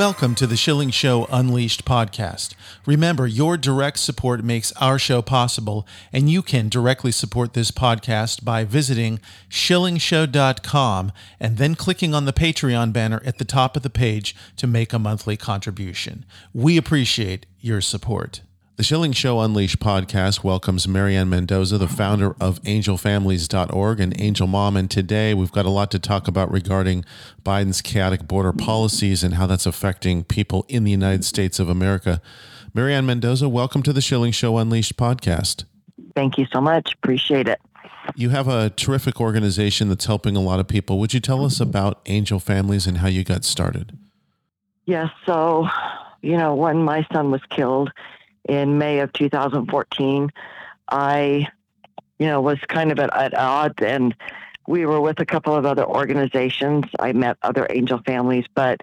Welcome to the Schilling Show Unleashed podcast. Remember, your direct support makes our show possible, and you can directly support this podcast by visiting schillingshow.com and then clicking on the Patreon banner at the top of the page to make a monthly contribution. We appreciate your support. The Schilling Show Unleashed podcast welcomes Mary Ann Mendoza, the founder of angelfamilies.org and Angel Mom. And today we've got a lot to talk about regarding Biden's chaotic border policies and how that's affecting people in the United States of America. Mary Ann Mendoza, welcome to the Schilling Show Unleashed podcast. Thank you so much. Appreciate it. You have a terrific organization that's helping a lot of people. Would you tell us about Angel Families and how you got started? Yes. so, you know, when my son was killed, in May of 2014, I, you know, was kind of at, at odds and we were with a couple of other organizations. I met other angel families, but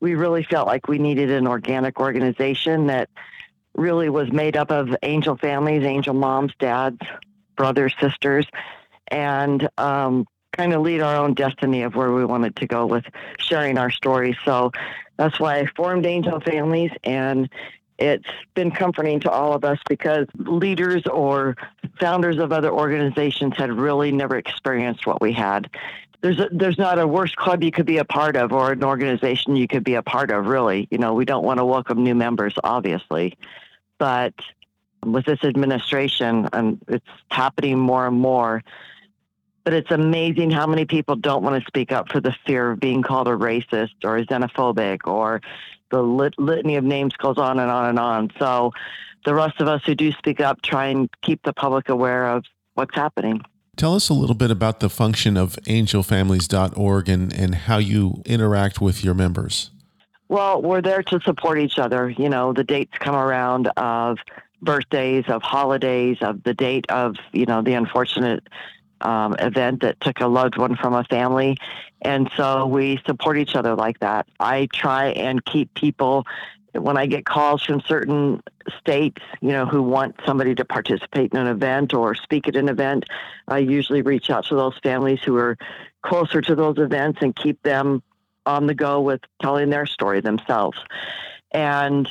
we really felt like we needed an organic organization that really was made up of angel families, angel moms, dads, brothers, sisters, and um, kind of lead our own destiny of where we wanted to go with sharing our stories. So that's why I formed Angel Families, and it's been comforting to all of us because leaders or founders of other organizations had really never experienced what we had. There's a, there's not a worse club you could be a part of or an organization you could be a part of. Really, you know, we don't want to welcome new members, obviously, but with this administration, it's happening more and more. But it's amazing how many people don't want to speak up for the fear of being called a racist or xenophobic or the lit- litany of names goes on and on and on. So the rest of us who do speak up try and keep the public aware of what's happening. Tell us a little bit about the function of angelfamilies.org and, and how you interact with your members. Well, we're there to support each other. You know, the dates come around of birthdays, of holidays, of the date of, you know, the unfortunate um, event that took a loved one from a family. And so we support each other like that. I try and keep people, when I get calls from certain states, you know, who want somebody to participate in an event or speak at an event, I usually reach out to those families who are closer to those events and keep them on the go with telling their story themselves. And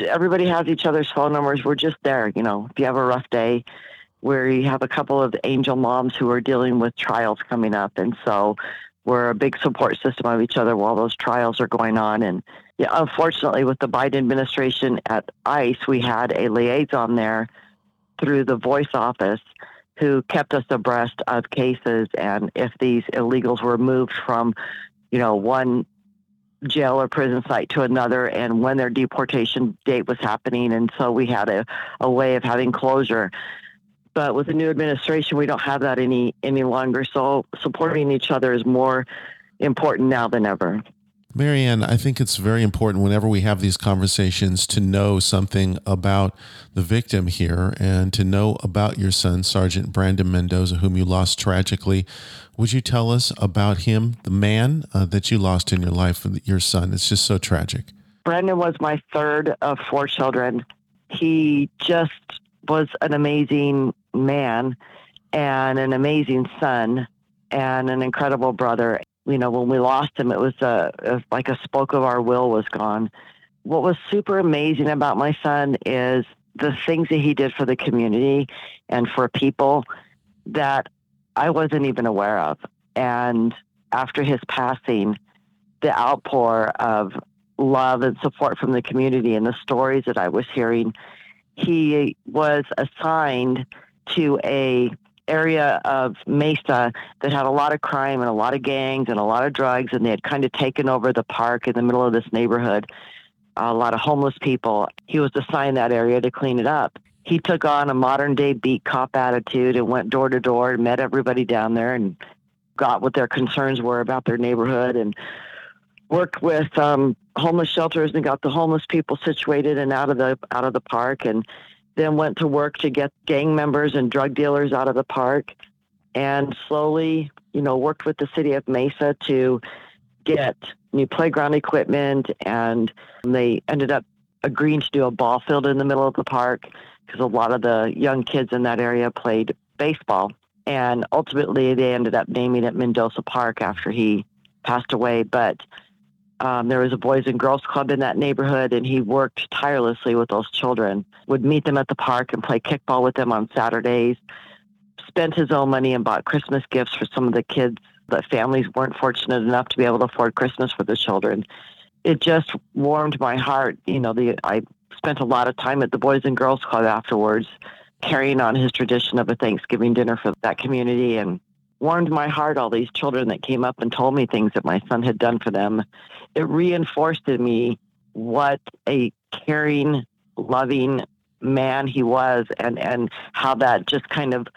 everybody has each other's phone numbers. We're just there, you know, if you have a rough day, where you have a couple of angel moms who are dealing with trials coming up. And so we're a big support system of each other while those trials are going on. And yeah, unfortunately, with the Biden administration at ICE, we had a liaison there through the VOICE office who kept us abreast of cases and if these illegals were moved from, you know, one jail or prison site to another and when their deportation date was happening. And so we had a, a way of having closure. But with the new administration, we don't have that any any longer. So supporting each other is more important now than ever. Mary Ann, I think it's very important whenever we have these conversations to know something about the victim here and to know about your son, Sergeant Brandon Mendoza, whom you lost tragically. Would you tell us about him, the man uh, that you lost in your life, your son? It's just so tragic. Brandon was my third of four children. He just was an amazing man and an amazing son and an incredible brother. You know, when we lost him, it was a, it was like a spoke of our will was gone. What was super amazing about my son is the things that he did for the community and for people that I wasn't even aware of. And after his passing, the outpour of love and support from the community and the stories that I was hearing, he was assigned to a area of Mesa that had a lot of crime and a lot of gangs and a lot of drugs, and they had kind of taken over the park in the middle of this neighborhood. A lot of homeless people. He was assigned that area to clean it up. He took on a modern day beat cop attitude and went door to door and met everybody down there and got what their concerns were about their neighborhood and worked with um, homeless shelters and got the homeless people situated and out of the out of the park and then went to work to get gang members and drug dealers out of the park and slowly you know worked with the city of mesa to get new playground equipment and they ended up agreeing to do a ball field in the middle of the park because a lot of the young kids in that area played baseball. And ultimately they ended up naming it mendoza park after he passed away but um, there was a boys and girls club in that neighborhood, and he worked tirelessly with those children. Would meet them at the park and play kickball with them on Saturdays. Spent his own money and bought Christmas gifts for some of the kids that families weren't fortunate enough to be able to afford Christmas for the children. It just warmed my heart. You know, the I spent a lot of time at the Boys and Girls Club afterwards, carrying on his tradition of a Thanksgiving dinner for that community and warmed my heart all these children that came up and told me things that my son had done for them. It reinforced in me what a caring loving man he was and and how that just kind of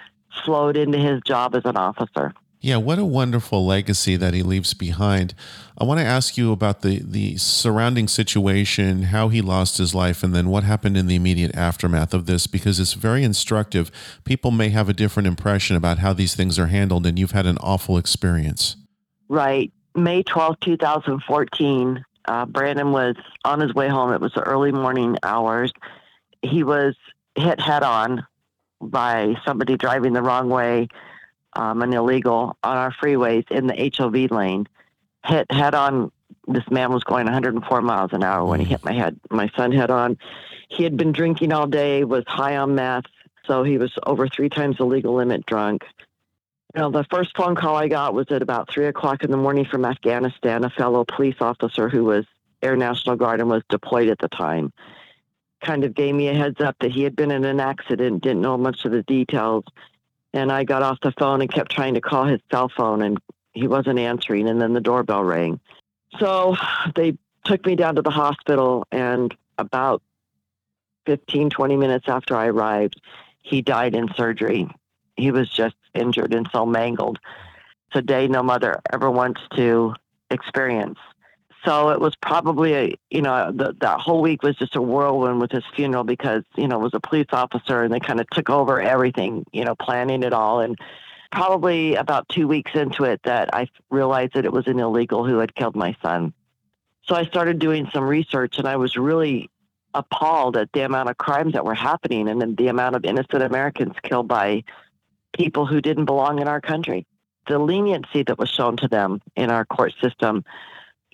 flowed into his job as an officer yeah, what a wonderful legacy that he leaves behind. I want to ask you about the the surrounding situation, how he lost his life, and then what happened in the immediate aftermath of this, because it's very instructive. People may have a different impression about how these things are handled, and you've had an awful experience. Right. May 12, 2014, uh, Brandon was on his way home. It was the early morning hours. He was hit head on by somebody driving the wrong way um, an illegal on our freeways in the HOV lane. Hit head on. This man was going 104 miles an hour when he hit my head, my son head on. He had been drinking all day, was high on meth, so he was over three times the legal limit drunk. You know, the first phone call I got was at about three o'clock in the morning from Afghanistan. A fellow police officer who was Air National Guard and was deployed at the time kind of gave me a heads up that he had been in an accident, didn't know much of the details. And I got off the phone and kept trying to call his cell phone, and he wasn't answering. And then the doorbell rang. So they took me down to the hospital, and about 15, 20 minutes after I arrived, he died in surgery. He was just injured and so mangled. It's a day no mother ever wants to experience. So it was probably a, you know, the, that whole week was just a whirlwind with his funeral because, you know, it was a police officer and they kind of took over everything, you know, planning it all. And probably about two weeks into it that I realized that it was an illegal who had killed my son. So I started doing some research and I was really appalled at the amount of crimes that were happening and the amount of innocent Americans killed by people who didn't belong in our country. The leniency that was shown to them in our court system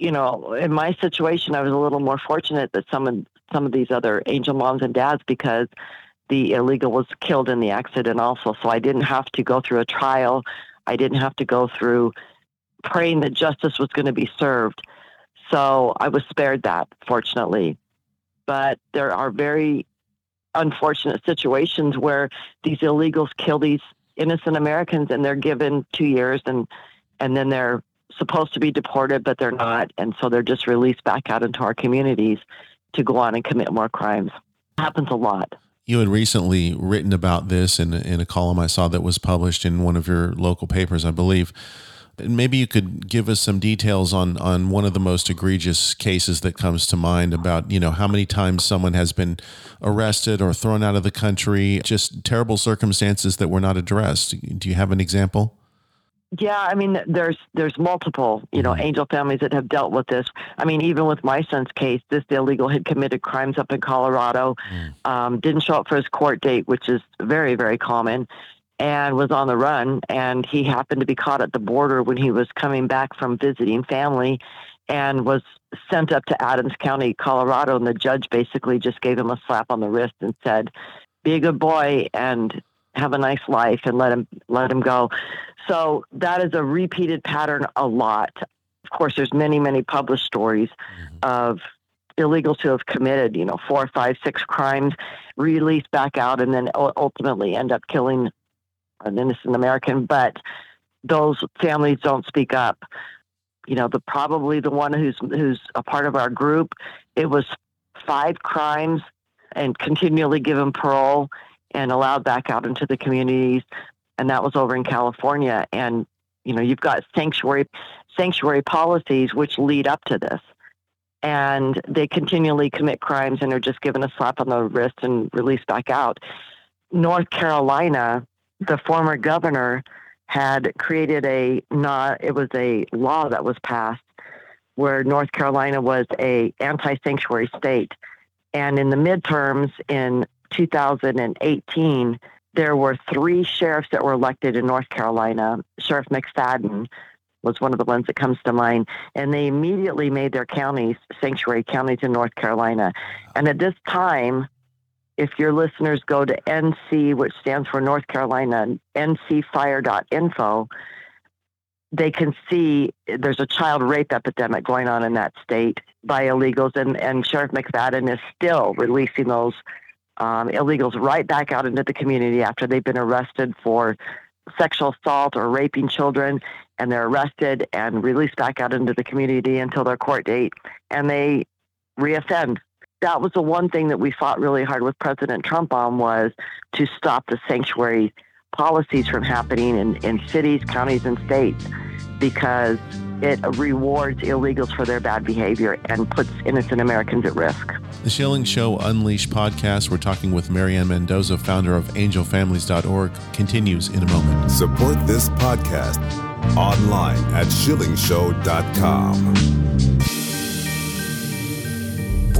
you know, in my situation, I was a little more fortunate that some of some of these other angel moms and dads because the illegal was killed in the accident also. So I didn't have to go through a trial. I didn't have to go through praying that justice was going to be served. So I was spared that, fortunately. But there are very unfortunate situations where these illegals kill these innocent Americans and they're given two years and and then they're supposed to be deported, but they're not. And so they're just released back out into our communities to go on and commit more crimes. It happens a lot. You had recently written about this in, in a column I saw that was published in one of your local papers, I believe. Maybe you could give us some details on, on one of the most egregious cases that comes to mind about, you know, how many times someone has been arrested or thrown out of the country, just terrible circumstances that were not addressed. Do you have an example? Yeah, I mean, there's there's multiple, you know, mm-hmm. angel families that have dealt with this. I mean, even with my son's case, this illegal had committed crimes up in Colorado, mm. um, didn't show up for his court date, which is very very common, and was on the run. And he happened to be caught at the border when he was coming back from visiting family, and was sent up to Adams County, Colorado. And the judge basically just gave him a slap on the wrist and said, "Be a good boy and have a nice life and let him let him go. So that is a repeated pattern a lot. Of course, there's many many published stories mm-hmm. of illegals who have committed you know four, five, six crimes, released back out, and then ultimately end up killing an innocent American. But those families don't speak up. You know, the probably the one who's who's a part of our group. It was five crimes and continually given parole and allowed back out into the communities. And that was over in California. And you know, you've got sanctuary sanctuary policies which lead up to this. And they continually commit crimes and are just given a slap on the wrist and released back out. North Carolina, the former governor had created a not it was a law that was passed where North Carolina was a anti-sanctuary state. And in the midterms in 2018, there were three sheriffs that were elected in North Carolina. Sheriff McFadden was one of the ones that comes to mind. And they immediately made their counties sanctuary counties in North Carolina. And at this time, if your listeners go to NC, which stands for North Carolina, ncfire.info, they can see there's a child rape epidemic going on in that state by illegals, and, and Sheriff McFadden is still releasing those um, illegals right back out into the community after they've been arrested for sexual assault or raping children, and they're arrested and released back out into the community until their court date, and they reoffend. That was the one thing that we fought really hard with President Trump on was to stop the sanctuary policies from happening in, in cities, counties, and states because it rewards illegals for their bad behavior and puts innocent Americans at risk. The Schilling Show Unleashed podcast, we're talking with Mary Ann Mendoza, founder of angelfamilies.org, continues in a moment. Support this podcast online at schillingshow.com.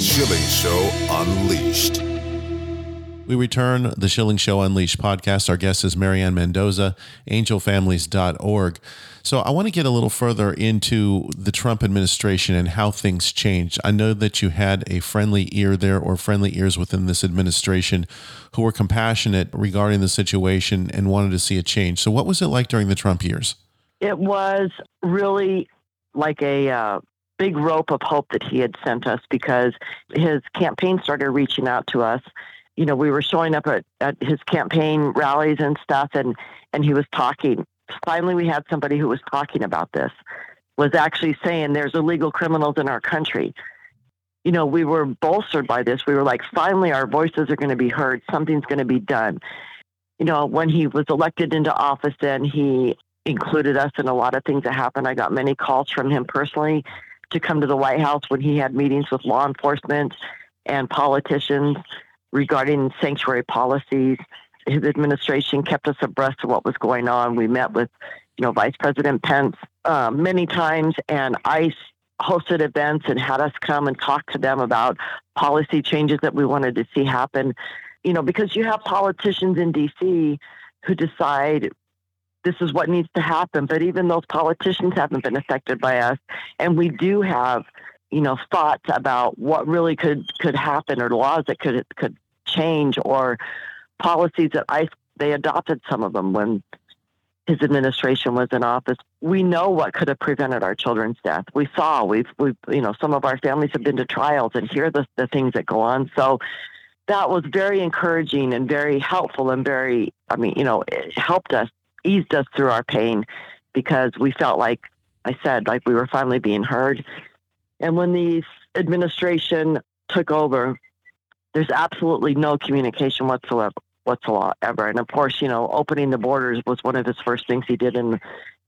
Schilling Show Unleashed. We return the Schilling Show Unleashed podcast. Our guest is Mary Ann Mendoza, angelfamilies.org. So I want to get a little further into the Trump administration and how things changed. I know that you had a friendly ear there or friendly ears within this administration who were compassionate regarding the situation and wanted to see a change. So what was it like during the Trump years? It was really like a uh, big rope of hope that he had sent us because his campaign started reaching out to us. You know, we were showing up at, at his campaign rallies and stuff, and and he was talking. Finally, we had somebody who was talking about this, was actually saying there's illegal criminals in our country. You know, we were bolstered by this. We were like, finally, our voices are going to be heard. Something's going to be done. You know, when he was elected into office, then he included us in a lot of things that happened. I got many calls from him personally to come to the White House when he had meetings with law enforcement and politicians regarding sanctuary policies. His administration kept us abreast of what was going on. We met with, you know, Vice President Pence uh, many times, and ICE hosted events and had us come and talk to them about policy changes that we wanted to see happen. You know, because you have politicians in D.C. who decide this is what needs to happen. But even those politicians haven't been affected by us. And we do have, you know, thoughts about what really could could happen or laws that could could change or policies that I they adopted some of them when his administration was in office. We know what could have prevented our children's death. We saw we've we've you know some of our families have been to trials and hear the the things that go on. So that was very encouraging and very helpful and very I mean you know it helped us eased us through our pain because we felt like I said, like we were finally being heard. And when the administration took over, there's absolutely no communication whatsoever whatsoever. And of course, you know, opening the borders was one of his first things he did in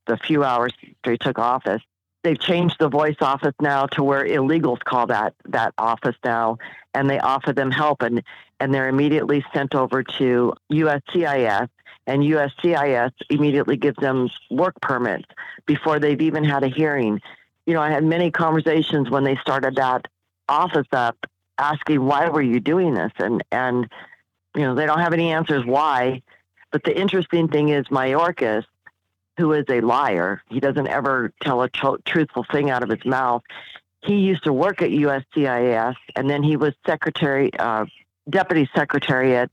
the few hours after he took office. They've changed the VOICE office now to where illegals call that that office now, and they offer them help, and and they're immediately sent over to USCIS, and USCIS immediately gives them work permits before they've even had a hearing. You know, I had many conversations when they started that office up asking why were you doing this? And and you know they don't have any answers why. But the interesting thing is Mayorkas who is a liar he doesn't ever tell a tr- truthful thing out of his mouth. He used to work at USCIS and then he was secretary uh, deputy secretary at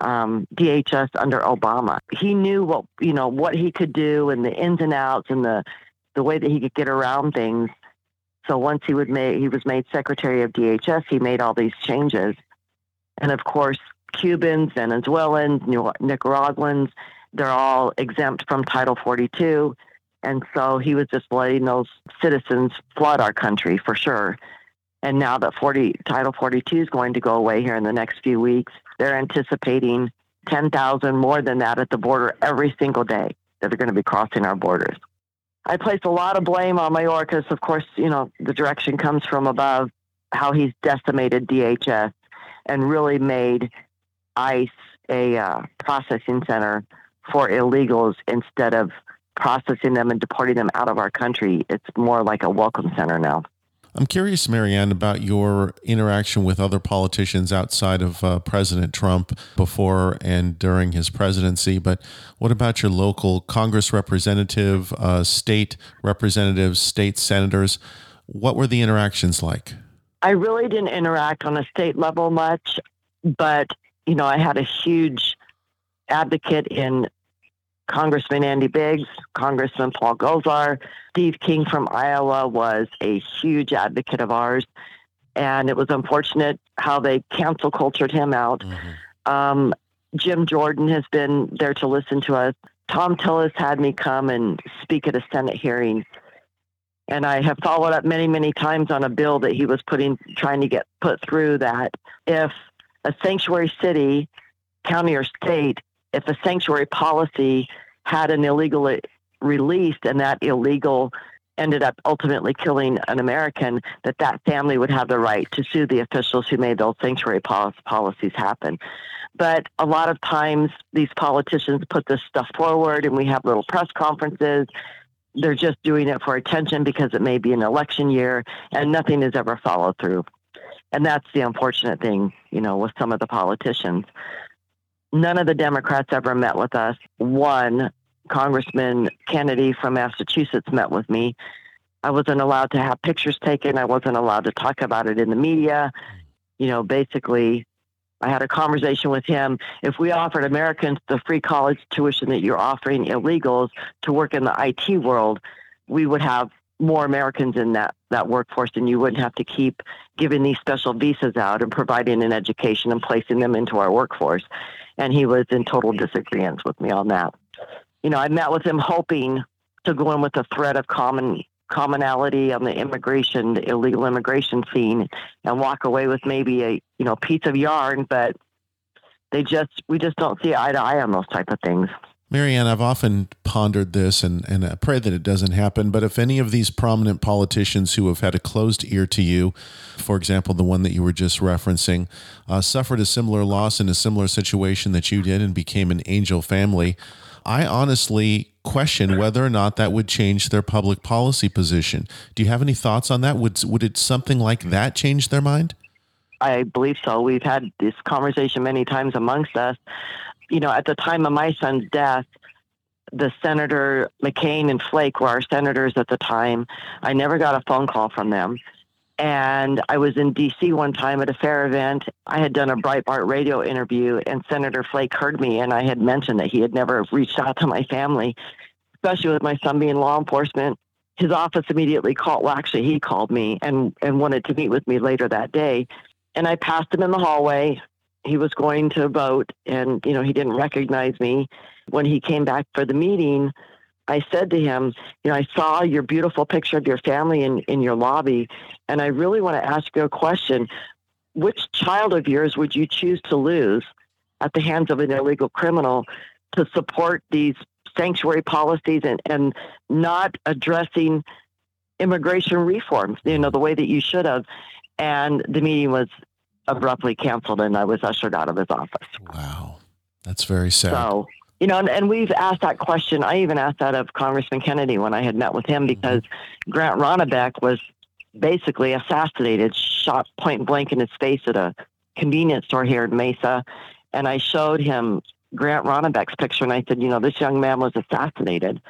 um, DHS under Obama. He knew what you know what he could do and the ins and outs and the the way that he could get around things. So once he would make he was made secretary of DHS, he made all these changes, and of course Cubans, Venezuelans, Nicaraguans, they're all exempt from Title 42. And so he was just letting those citizens flood our country for sure. And now that 40 Title 42 is going to go away here in the next few weeks, they're anticipating 10,000 more than that at the border every single day that are going to be crossing our borders. I place a lot of blame on Mayorkas. Of course, you know, the direction comes from above, how he's decimated DHS and really made ICE a uh, processing center for illegals instead of processing them and deporting them out of our country. It's more like a welcome center now. I'm curious, Mary Ann, about your interaction with other politicians outside of uh, President Trump before and during his presidency. But what about your local Congress representative, uh, state representatives, state senators? What were the interactions like? I really didn't interact on a state level much, but you know, I had a huge advocate in Congressman Andy Biggs, Congressman Paul Gosar, Steve King from Iowa was a huge advocate of ours. And it was unfortunate how they cancel cultured him out. Mm-hmm. Um, Jim Jordan has been there to listen to us. Thom Tillis had me come and speak at a Senate hearing. And I have followed up many, many times on a bill that he was putting, trying to get put through that if a sanctuary city, county, or state if a sanctuary policy had an illegal uh, released and that illegal ended up ultimately killing an American, that that family would have the right to sue the officials who made those sanctuary policies happen. But a lot of times these politicians put this stuff forward and we have little press conferences. They're just doing it for attention because it may be an election year and nothing is ever followed through. And that's the unfortunate thing, you know, with some of the politicians. None of the Democrats ever met with us. One, Congressman Kennedy from Massachusetts met with me. I wasn't allowed to have pictures taken. I wasn't allowed to talk about it in the media. You know, basically, I had a conversation with him. If we offered Americans the free college tuition that you're offering illegals to work in the IT world, we would have more Americans in that, that workforce and you wouldn't have to keep giving these special visas out and providing an education and placing them into our workforce and he was in total disagreement with me on that. You know, I met with him hoping to go in with a thread of common commonality on the immigration, the illegal immigration scene, and walk away with maybe a you know piece of yarn, but they just we just don't see eye to eye on those type of things. Mary Ann, I've often pondered this and, and I pray that it doesn't happen. But if any of these prominent politicians who have had a closed ear to you, for example, the one that you were just referencing, uh, suffered a similar loss in a similar situation that you did and became an angel family, I honestly question whether or not that would change their public policy position. Do you have any thoughts on that? Would, would it something like that change their mind? I believe so. We've had this conversation many times amongst us you know, at the time of my son's death, the Senator McCain and Flake were our senators at the time. I never got a phone call from them. And I was in DC one time at a fair event. I had done a Breitbart radio interview, and Senator Flake heard me, and I had mentioned that he had never reached out to my family, especially with my son being law enforcement. His office immediately called. Well, actually, he called me and and wanted to meet with me later that day. And I passed him in the hallway. He was going to vote and you know he didn't recognize me. When he came back for the meeting i said to him you know i saw your beautiful picture of your family in, in your lobby and i really want to ask you a question. Which child of yours would you choose to lose at the hands of an illegal criminal to support these sanctuary policies and, and not addressing immigration reforms you know the way that you should have and the meeting was abruptly canceled and I was ushered out of his office. Wow. That's very sad. So You know, and, and we've asked that question. I even asked that of Congressman Kennedy when I had met with him mm-hmm. because Grant Ronnebeck was basically assassinated, shot point blank in his face at a convenience store here in Mesa. And I showed him Grant Ronnebeck's picture and I said, you know, this young man was assassinated.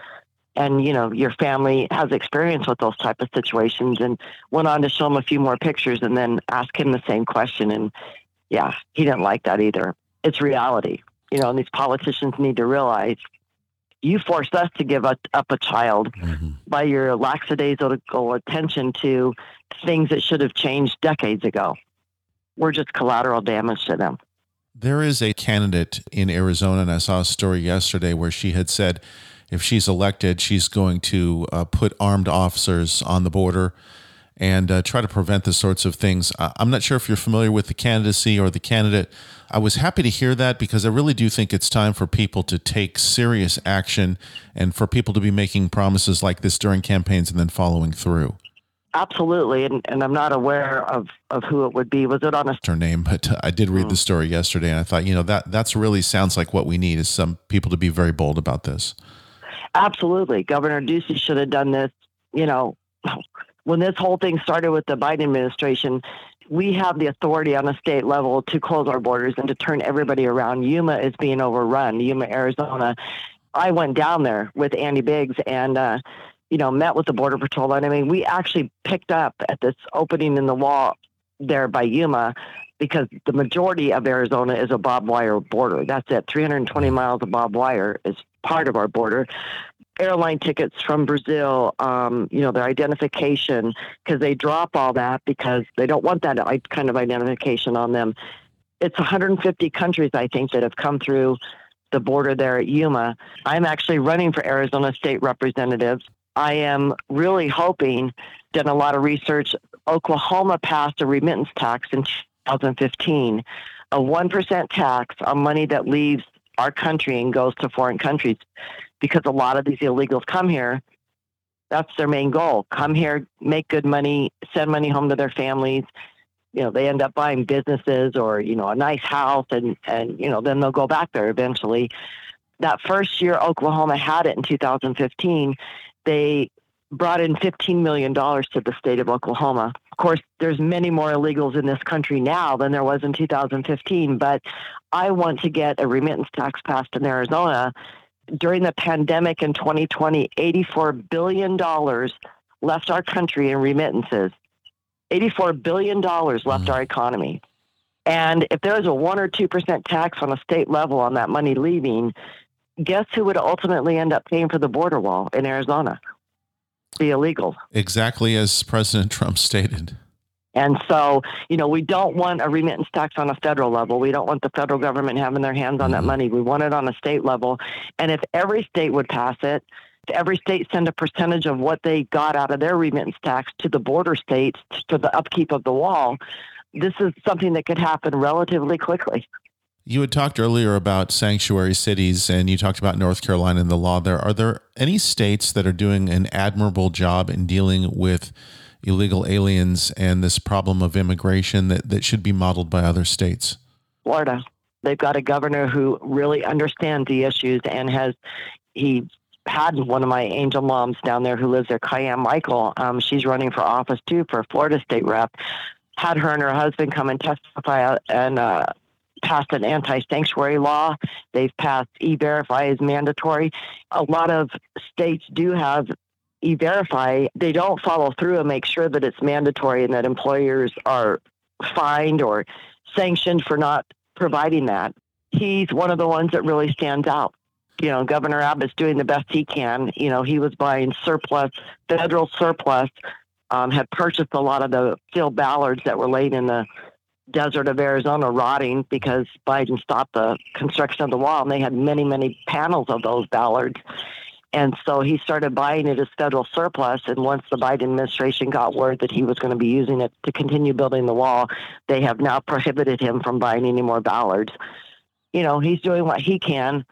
And, you know, your family has experience with those type of situations and went on to show him a few more pictures and then ask him the same question. And yeah, he didn't like that either. It's reality. You know, and these politicians need to realize you forced us to give up, up a child mm-hmm. by your lackadaisical attention to things that should have changed decades ago. We're just collateral damage to them. There is a candidate in Arizona, and I saw a story yesterday where she had said if she's elected, she's going to uh, put armed officers on the border and uh, try to prevent the sorts of things. I'm not sure if you're familiar with the candidacy or the candidate. I was happy to hear that because I really do think it's time for people to take serious action and for people to be making promises like this during campaigns and then following through. Absolutely, and, and I'm not aware of, of who it would be. Was it on a her name? But uh, I did read the hmm. story yesterday, and I thought, you know, that that's really sounds like what we need is some people to be very bold about this. Absolutely, Governor Ducey should have done this. You know, when this whole thing started with the Biden administration, we have the authority on a state level to close our borders and to turn everybody around. Yuma is being overrun. Yuma, Arizona. I went down there with Andy Biggs and. Uh, you know, met with the Border Patrol. And I mean, we actually picked up at this opening in the wall there by Yuma because the majority of Arizona is a barbed wire border. That's it. 320 miles of barbed wire is part of our border. Airline tickets from Brazil, um, you know, their identification, because they drop all that because they don't want that kind of identification on them. It's 150 countries, I think, that have come through the border there at Yuma. I'm actually running for Arizona State Representative. I am really hoping, done a lot of research. Oklahoma passed a remittance tax in 2015, a 1% tax on money that leaves our country and goes to foreign countries because a lot of these illegals come here. That's their main goal. Come here, make good money, send money home to their families. You know, they end up buying businesses or, you know, a nice house and, and, you know, then they'll go back there eventually. That first year Oklahoma had it in 2015, they brought in $15 million to the state of Oklahoma. Of course, there's many more illegals in this country now than there was in 2015, but I want to get a remittance tax passed in Arizona. During the pandemic in 2020, $84 billion left our country in remittances. $84 billion left mm. our economy. And if there was a 1 or 2% tax on a state level on that money leaving, guess who would ultimately end up paying for the border wall in Arizona? The illegals. Exactly as President Trump stated. And so, you know, we don't want a remittance tax on a federal level. We don't want the federal government having their hands on that mm-hmm. money. We want it on a state level. And if every state would pass it, if every state send a percentage of what they got out of their remittance tax to the border states for the upkeep of the wall, this is something that could happen relatively quickly. You had talked earlier about sanctuary cities and you talked about North Carolina and the law there. Are there any states that are doing an admirable job in dealing with illegal aliens and this problem of immigration that, that should be modeled by other states? Florida. They've got a governor who really understands the issues and has, he had one of my angel moms down there who lives there, Kiyan Michael. Um, she's running for office too for Florida state rep. Had her and her husband come and testify and uh, passed an anti-sanctuary law. They've passed e-verify as mandatory. A lot of states do have e-verify. They don't follow through and make sure that it's mandatory and that employers are fined or sanctioned for not providing that. He's one of the ones that really stands out. You know, Governor Abbott's doing the best he can. You know, he was buying surplus, federal surplus, um, had purchased a lot of the steel bollards that were laid in the desert of Arizona rotting because Biden stopped the construction of the wall, and they had many, many panels of those bollards. And so he started buying it as federal surplus. And once the Biden administration got word that he was going to be using it to continue building the wall, they have now prohibited him from buying any more bollards. You know, he's doing what he can.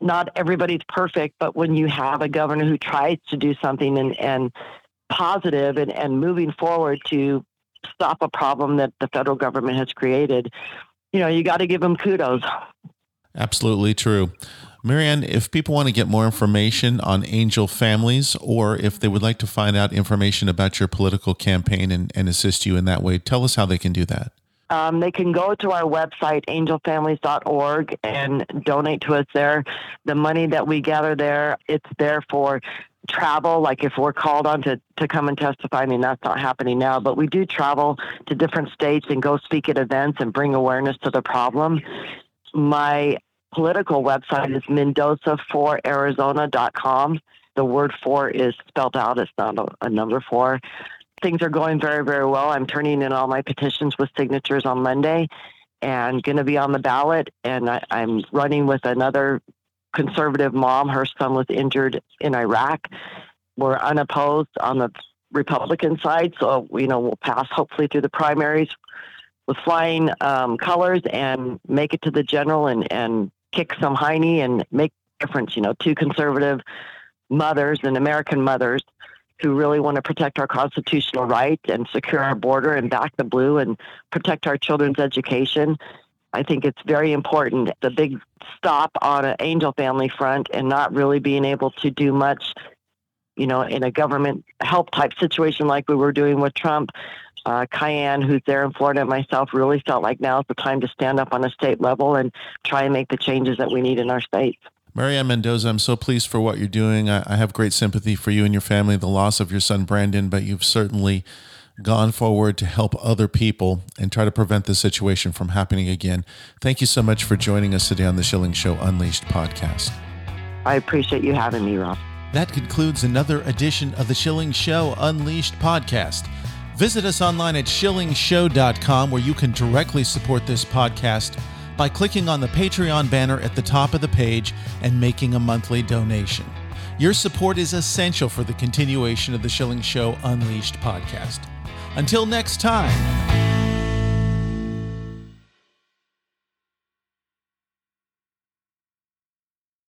Not everybody's perfect, but when you have a governor who tries to do something and, and positive and, and moving forward to stop a problem that the federal government has created, you know, you got to give them kudos. Absolutely true. Mary Ann, if people want to get more information on angel families or if they would like to find out information about your political campaign and, and assist you in that way, tell us how they can do that. Um, they can go to our website, angelfamilies.org, and donate to us there. The money that we gather there, it's there for travel. Like if we're called on to, to come and testify, I mean, that's not happening now, but we do travel to different states and go speak at events and bring awareness to the problem. My political website is mendoza4arizona.com. The word four is spelled out, it's not a, a number four things are going very, very well. I'm turning in all my petitions with signatures on Monday and going to be on the ballot. And I, I'm running with another conservative mom. Her son was injured in Iraq. We're unopposed on the Republican side, so you know we'll pass hopefully through the primaries with flying um, colors and make it to the general and and kick some hiney and make a difference. You know, two conservative mothers and American mothers who really want to protect our constitutional right and secure our border and back the blue and protect our children's education. I think it's very important. The big stop on an angel family front and not really being able to do much, you know, in a government help type situation like we were doing with Trump. Uh, Kiyan, who's there in Florida, and myself really felt like now is the time to stand up on a state level and try and make the changes that we need in our states. Mary Ann Mendoza, I'm so pleased for what you're doing. I, I, have great sympathy for you and your family, the loss of your son Brandon, but you've certainly gone forward to help other people and try to prevent this situation from happening again. Thank you so much for joining us today on the Schilling Show Unleashed podcast. I appreciate you having me, Rob. That concludes another edition of the Schilling Show Unleashed podcast. Visit us online at schillingshow.com where you can directly support this podcast by clicking on the Patreon banner at the top of the page and making a monthly donation. Your support is essential for the continuation of the Schilling Show Unleashed podcast. Until next time.